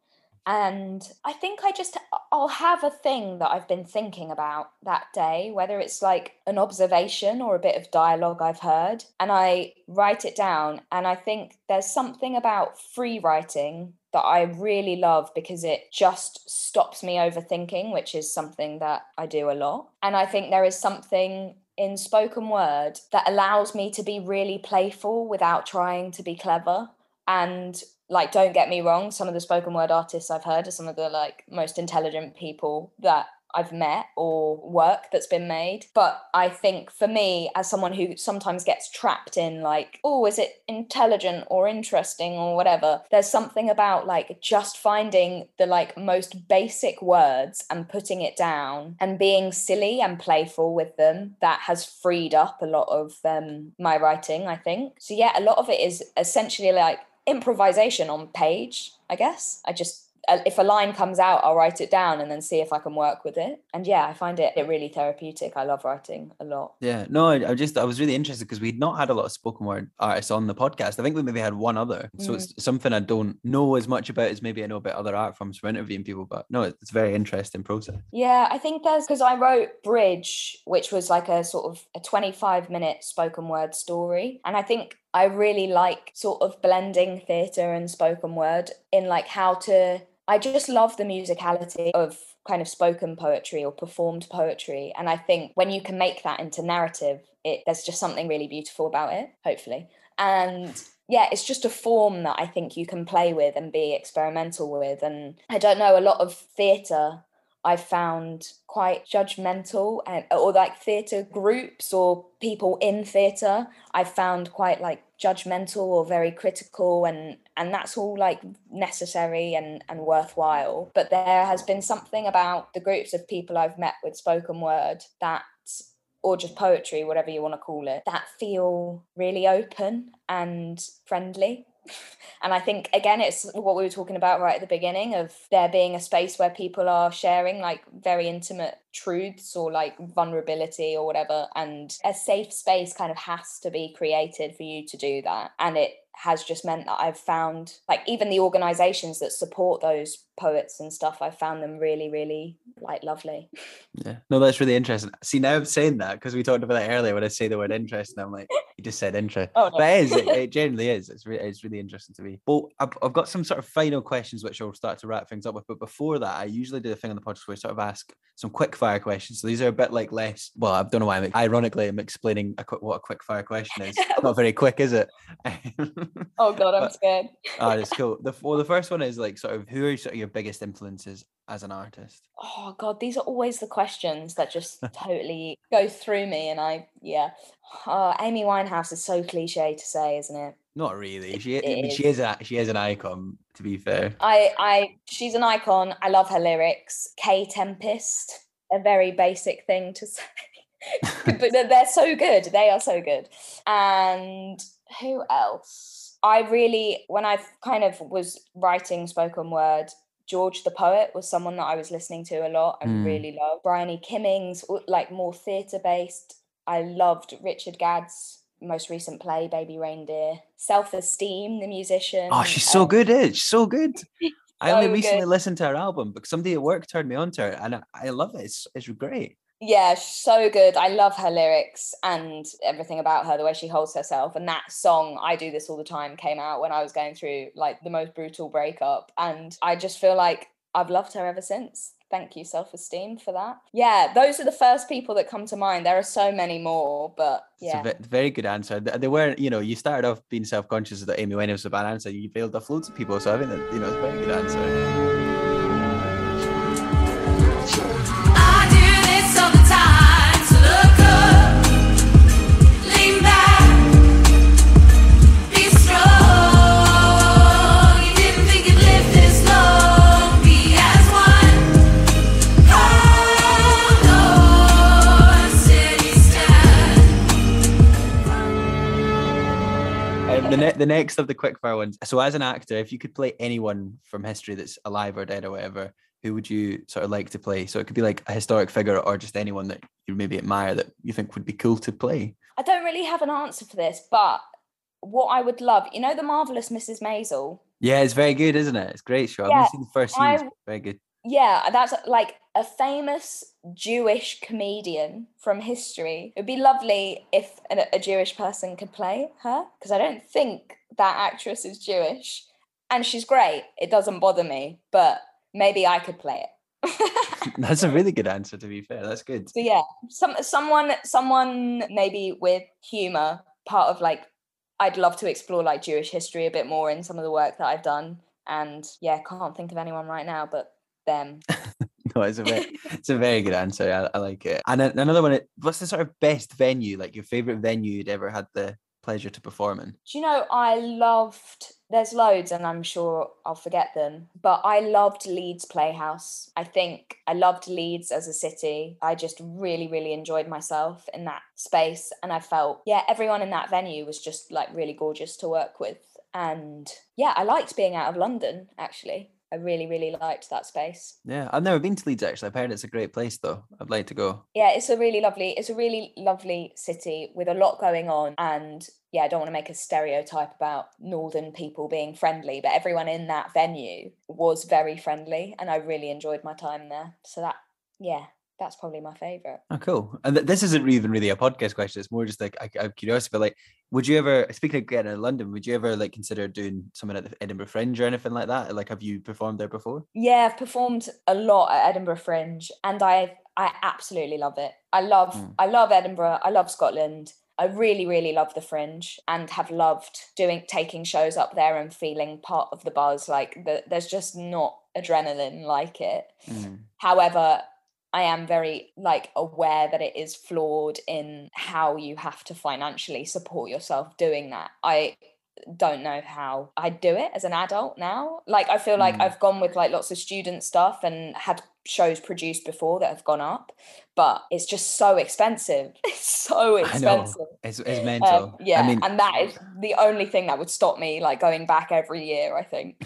and i think i just i'll have a thing that i've been thinking about that day whether it's like an observation or a bit of dialogue i've heard and i write it down and i think there's something about free writing that i really love because it just stops me overthinking which is something that i do a lot. And i think there is something in spoken word that allows me to be really playful without trying to be clever and like don't get me wrong some of the spoken word artists i've heard are some of the like most intelligent people that I've met or work that's been made. But I think for me, as someone who sometimes gets trapped in like, oh, is it intelligent or interesting or whatever, there's something about like just finding the like most basic words and putting it down and being silly and playful with them that has freed up a lot of um, my writing, I think. So yeah, a lot of it is essentially like improvisation on page, I guess. I just if a line comes out, I'll write it down and then see if I can work with it. And yeah, I find it, it really therapeutic. I love writing a lot. Yeah, no, I, I just I was really interested because we'd not had a lot of spoken word artists on the podcast. I think we maybe had one other, so mm. it's something I don't know as much about as maybe I know about other art forms from interviewing people. But no, it's a very interesting process. Yeah, I think there's because I wrote Bridge, which was like a sort of a 25 minute spoken word story, and I think I really like sort of blending theatre and spoken word in like how to I just love the musicality of kind of spoken poetry or performed poetry. And I think when you can make that into narrative, it there's just something really beautiful about it, hopefully. And yeah, it's just a form that I think you can play with and be experimental with. And I don't know, a lot of theatre I found quite judgmental and or like theatre groups or people in theatre I found quite like judgmental or very critical and and that's all like necessary and and worthwhile. But there has been something about the groups of people I've met with spoken word that or just poetry whatever you want to call it that feel really open and friendly and I think again it's what we were talking about right at the beginning of there being a space where people are sharing like very intimate truths or like vulnerability or whatever and a safe space kind of has to be created for you to do that. And it has just meant that I've found like even the organizations that support those poets and stuff I found them really really like lovely. Yeah. No that's really interesting. See now I'm saying that because we talked about that earlier when I say the word interesting I'm like you just said interest. Oh, no. but it is it, [LAUGHS] it generally is. It's, re- it's really interesting to me. Well I've, I've got some sort of final questions which I'll start to wrap things up with but before that I usually do the thing on the podcast where I sort of ask some quick fire questions. So these are a bit like less well I don't know why I'm ironically I'm explaining a, what a quick fire question is. Not very quick is it? [LAUGHS] Oh god I'm [LAUGHS] scared. Ah, oh it's cool. The, well the first one is like sort of who are sort of your biggest influences as an artist? Oh god, these are always the questions that just [LAUGHS] totally go through me, and I yeah. Oh, Amy Winehouse is so cliche to say, isn't it? Not really. She, I mean, she is a she is an icon. To be fair, I I she's an icon. I love her lyrics. Kae Tempest, a very basic thing to [LAUGHS] say, [LAUGHS] but they're so good. They are so good. And who else? I really, when I kind of was writing spoken word, George the poet was someone that I was listening to a lot. and mm. really loved Bryony Kimmings, like more theatre based. I loved Richard Gadd's most recent play, Baby Reindeer. Self Esteem, the musician. Oh, she's so um, good, is she's so good. [LAUGHS] I only recently good. listened to her album because somebody at work turned me on to her, and I, I love it. It's it's great yeah so good i love her lyrics and everything about her the way she holds herself and that song i do this all the time came out when i was going through like the most brutal breakup and i just feel like i've loved her ever since Thank you, self esteem, for that. Yeah, those are the first people that come to mind. There are so many more, but yeah. It's a very good answer. They, they weren't, you know, you started off being self conscious that Amy Winehouse was a bad answer. You failed off loads of people. So I think that, you know, it's a very good answer. The, next of the quickfire ones. So, as an actor, if you could play anyone from history that's alive or dead or whatever, who would you sort of like to play? So, it could be like a historic figure or just anyone that you maybe admire that you think would be cool to play. I don't really have an answer for this, but what I would love, you know, the marvelous Mrs. Maisel. Yeah, it's very good, isn't it? It's a great show. Yeah, I've only seen the first season. I- Very good. Yeah, that's like a famous Jewish comedian from history. It would be lovely if a, a Jewish person could play her because I don't think that actress is Jewish. And she's great. It doesn't bother me, but maybe I could play it. [LAUGHS] That's a really good answer. To be fair, that's good. So yeah, some someone someone maybe with humor, part of like I'd love to explore like Jewish history a bit more in some of the work that I've done. And yeah, can't think of anyone right now, but them. [LAUGHS] No, it's a very, [LAUGHS] it's a very good answer. I, I like it. And another one. What's the sort of best venue, like your favorite venue you'd ever had the pleasure to perform in? Do you know I loved there's loads and I'm sure I'll forget them, but I loved Leeds Playhouse. I think I loved Leeds as a city. I just really really enjoyed myself in that space and I felt yeah, everyone in that venue was just like really gorgeous to work with. And yeah, I liked being out of London actually. I really really liked that space. Yeah, I've never been to Leeds actually. I've heard it's a great place though. I'd like to go. Yeah, it's a really lovely, it's a really lovely city with a lot going on. And yeah, I don't want to make a stereotype about northern people being friendly, but everyone in that venue was very friendly, and I really enjoyed my time there. So that, yeah, that's probably my favorite. Oh, cool. And th- this isn't even really a podcast question. It's more just like I, I'm curious. But like, would you ever, speaking of getting in London, would you ever like consider doing something at the Edinburgh Fringe or anything like that? Like, have you performed there before? Yeah, I've performed a lot at Edinburgh Fringe, and I I absolutely love it. I love Mm. I love Edinburgh. I love Scotland. I really really love the Fringe and have loved doing taking shows up there and feeling part of the buzz. Like the, there's just not adrenaline like it. Mm. However, I am very like aware that it is flawed in how you have to financially support yourself doing that. I don't know how I do it as an adult now. Like I feel like Mm. I've gone with like lots of student stuff and had shows produced before that have gone up, but it's just so expensive. [LAUGHS] It's so expensive. It's, it's Um, mental. yeah, I mean, and that is the only thing that would stop me like going back every year, I think.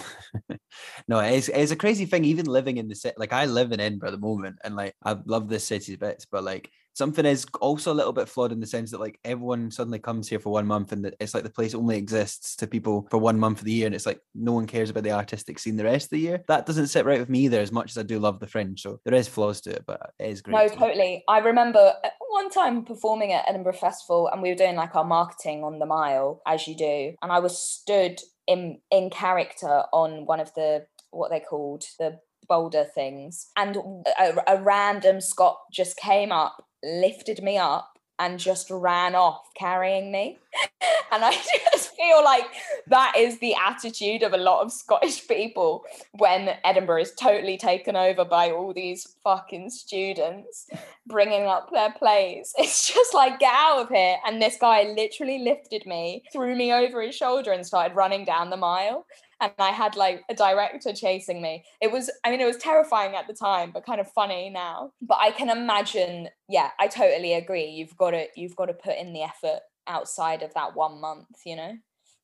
[LAUGHS] no, it's, it's a crazy thing. Even living in the city, like I live in Edinburgh at the moment, and like I love this city bits, but like something is also a little bit flawed in the sense that like everyone suddenly comes here for one month, and it's like the place only exists to people for one month of the year, and it's like no one cares about the artistic scene the rest of the year. That doesn't sit right with me either, as much as I do love the Fringe. So there is flaws to it, but it is great. No, to- totally. I remember uh, one time performing at Edinburgh Festival and we were doing like our marketing on the mile, as you do. And I was stood in in character on one of the what they called the boulder things. And a, a random Scot just came up, lifted me up, and just ran off carrying me. [LAUGHS] and I just feel like that is the attitude of a lot of Scottish people when Edinburgh is totally taken over by all these fucking students bringing up their plays. [LAUGHS] It's just like, get out of here. And this guy literally lifted me, threw me over his shoulder, and started running down the mile. And I had like a director chasing me. It was, I mean, it was terrifying at the time, but kind of funny now. But I can imagine, yeah, I totally agree. You've got to, you've got to put in the effort outside of that one month, you know?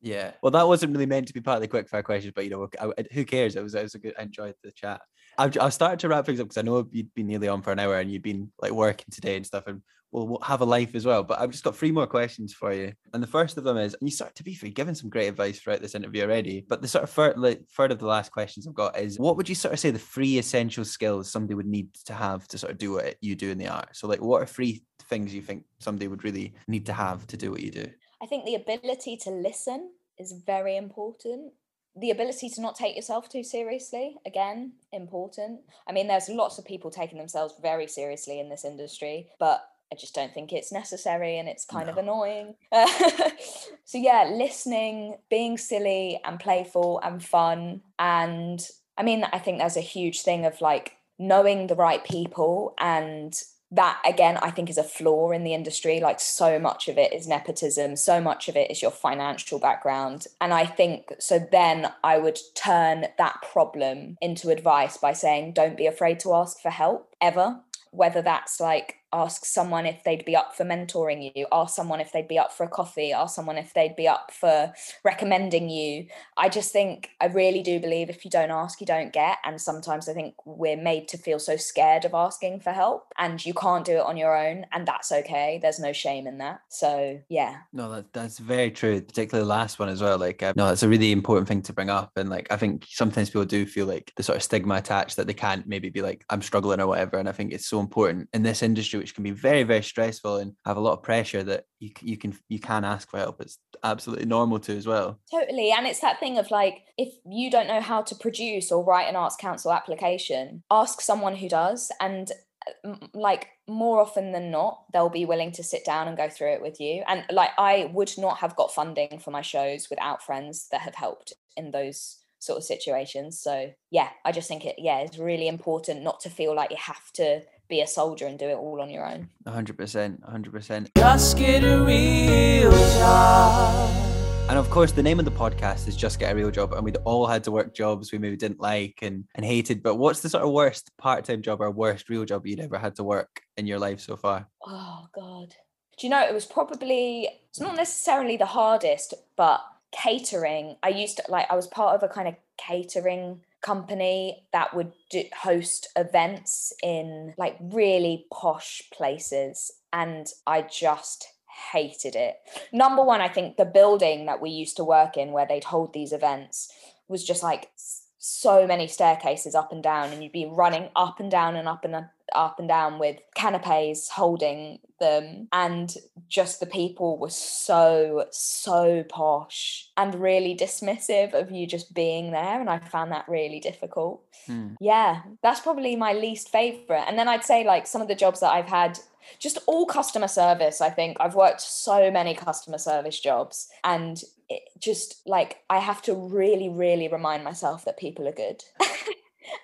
Yeah. Well, that wasn't really meant to be part of the quickfire questions, but you know, I, I- who cares? It was, it was a good. I enjoyed the chat. I've, I've started to wrap things up because I know you'd been nearly on for an hour and you've been like working today and stuff, and we'll, we'll have a life as well. But I've just got three more questions for you, and the first of them is, and you start to be fair, given some great advice throughout this interview already. But the sort of third, like, third of the last questions I've got is, what would you sort of say the three essential skills somebody would need to have to sort of do what you do in the art? So, like, what are three things you think somebody would really need to have to do what you do? I think the ability to listen is very important. The ability to not take yourself too seriously again important i mean there's lots of people taking themselves very seriously in this industry but I just don't think it's necessary and it's kind no. of annoying. [LAUGHS] so, yeah, listening, being silly and playful and fun. And I mean, I think there's a huge thing of like knowing the right people and that again i think is a flaw in the industry. Like so much of it is nepotism. So much of it is your financial background. And i think so then i would turn that problem into advice by saying don't be afraid to ask for help ever. Whether that's like ask someone if they'd be up for mentoring you ask someone if they'd be up for a coffee ask someone if they'd be up for recommending you. I just think i really do believe if you don't ask you don't get and sometimes i think we're made to feel so scared of asking for help and you can't do it on your own and that's okay. There's no shame in that. So yeah. No that, that's very true particularly the last one as well like uh, no that's a really important thing to bring up and like i think sometimes people do feel like the sort of stigma attached that they can't maybe be like i'm struggling or whatever and i think it's so important in this industry which can be very very stressful and have a lot of pressure that you you can you can ask for help. It's absolutely normal to as well. Totally and it's that thing of like if you don't know how to produce or write an arts council application ask someone who does and uh, like more often than not they'll be willing to sit down and go through it with you. And like i would not have got funding for my shows without friends that have helped in those sort of situations. So yeah i just think it yeah it's really important not to feel like you have to be a soldier and do it all on your own. 100%. 100%. Just get a real job. And of course, the name of the podcast is Just Get a Real Job. And we'd all had to work jobs we maybe didn't like and, and hated. But what's the sort of worst part time job or worst real job you'd ever had to work in your life so far? Oh, God. Do you know, it was probably, it's not necessarily the hardest, but catering. I used to, like, I was part of a kind of catering company that would do, host events in like really posh places and I just hated it. Number one, I think the building that we used to work in where they'd hold these events was just like so many staircases up and down and you'd be running up and down and up and up and down with canapes holding them and just the people were so so posh and really dismissive of you just being there and i found that really difficult. Hmm. yeah that's probably my least favorite. And then i'd say like some of the jobs that i've had just all customer service i think. I've worked so many customer service jobs and it just like i have to really really remind myself that people are good [LAUGHS]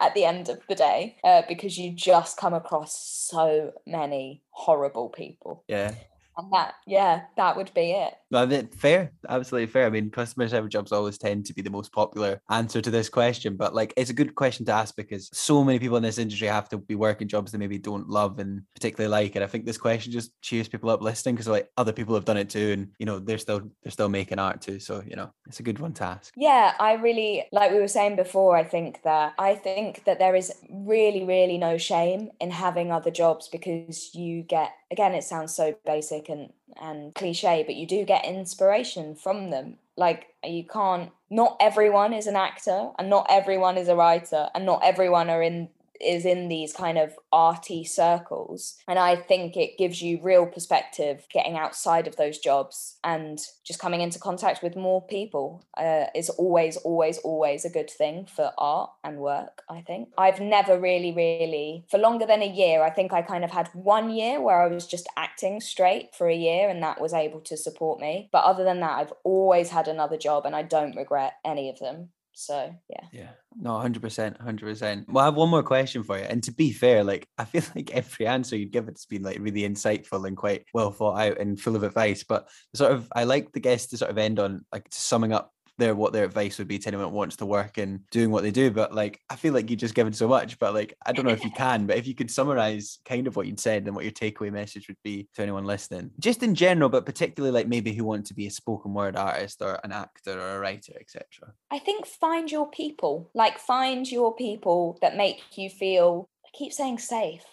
at the end of the day uh, because you just come across so many horrible people. Yeah. And that, yeah, that would be it. I mean, fair, absolutely fair. I mean, customer service jobs always tend to be the most popular answer to this question, but like it's a good question to ask because so many people in this industry have to be working jobs they maybe don't love and particularly like. And I think this question just cheers people up listening because like other people have done it too, and you know they're still they're still making art too. So you know it's a good one to ask. Yeah, I really like we were saying before. I think that I think that there is really really no shame in having other jobs because you get again it sounds so basic and and cliche but you do get inspiration from them. Like you can't not everyone is an actor and not everyone is a writer and not everyone are in is in these kind of arty circles. And I think it gives you real perspective getting outside of those jobs and just coming into contact with more people uh, is always, always, always a good thing for art and work, I think. I've never really, really, for longer than a year, I think I kind of had one year where I was just acting straight for a year and that was able to support me. But other than that, I've always had another job and I don't regret any of them. So yeah. Yeah. No, hundred percent, hundred percent. Well, I have one more question for you. And to be fair, like I feel [LAUGHS] like every answer you give it's been like really insightful and quite well thought out and full of advice. But sort of I like the guest to sort of end on like summing up their what their advice would be to anyone that wants to work and doing what they do. But like I feel like you've just given so much, but like I don't know if you [LAUGHS] can, but if you could summarize kind of what you'd said and what your takeaway message would be to anyone listening, just in general, but particularly like maybe who want to be a spoken word artist or an actor or a writer, etc. I think find your people. Like find your people that make you feel I keep saying safe,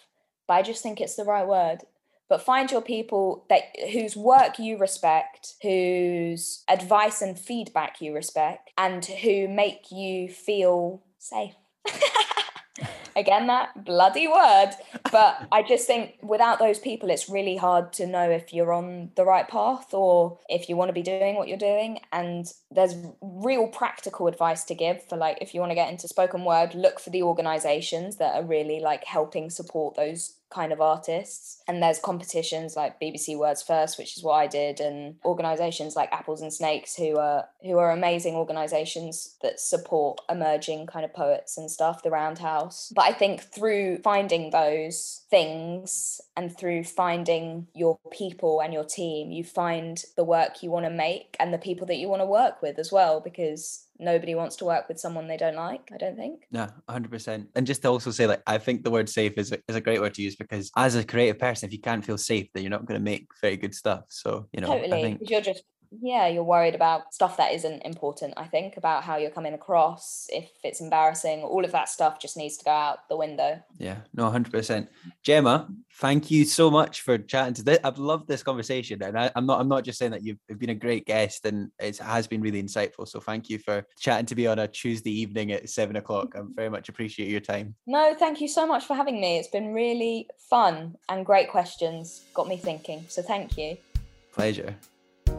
but I just think it's the right word but find your people that whose work you respect whose advice and feedback you respect and who make you feel safe [LAUGHS] Again, that bloody word. But I just think without those people, it's really hard to know if you're on the right path or if you want to be doing what you're doing. And there's real practical advice to give for like, if you want to get into spoken word, look for the organizations that are really like helping support those kind of artists. And there's competitions like BBC Words First which is what I did and organizations like Apples and Snakes who are who are amazing organizations that support emerging kind of poets and stuff the Roundhouse. But I think through finding those things and through finding your people and your team you find the work you want to make and the people that you want to work with as well because nobody wants to work with someone they don't like i don't think. No 100% and just to also say like i think the word safe is a, is a great word to use because as a creative person if you can't feel safe then you're not going to make very good stuff. So you know totally I think... you're just yeah you're worried about stuff that isn't important i think about how you're coming across if it's embarrassing all of that stuff just needs to go out the window. Yeah no 100% gemma thank you so much for chatting to today i've loved this conversation and I, am not i'm not just saying that you've been a great guest and it has been really insightful so thank you for chatting to me on a tuesday evening at seven o'clock. I very much appreciate your time. No thank you so much for having me. It's been really fun and great questions got me thinking so thank you. Pleasure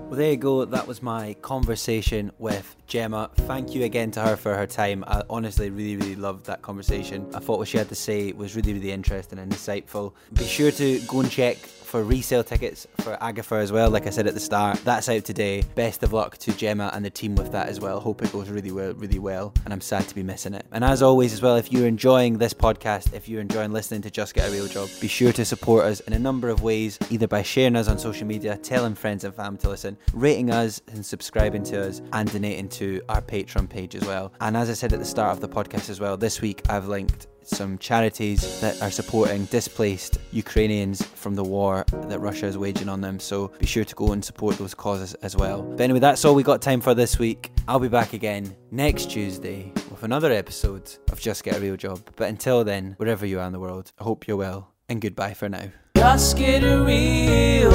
well, there you go. That was my conversation with Gemma. Thank you again to her for her time. I honestly really, really loved that conversation. I thought what she had to say was really, really interesting and insightful. Be sure to go and check for resale tickets for Agatha as well. Like I said at the start, that's out today. Best of luck to Gemma and the team with that as well. Hope it goes really well, really well. And I'm sad to be missing it. And as always, as well, if you're enjoying this podcast, if you're enjoying listening to Just Get a Real Job, be sure to support us in a number of ways, either by sharing us on social media, telling friends and family to listen, rating us and subscribing to us, and donating to our Patreon page as well. And as I said at the start of the podcast as well, this week I've linked some charities that are supporting displaced Ukrainians from the war that Russia is waging on them. So be sure to go and support those causes as well. But anyway, that's all we got time for this week. I'll be back again next Tuesday with another episode of Just Get a Real Job. But until then, wherever you are in the world, I hope you're well and goodbye for now. Just get a real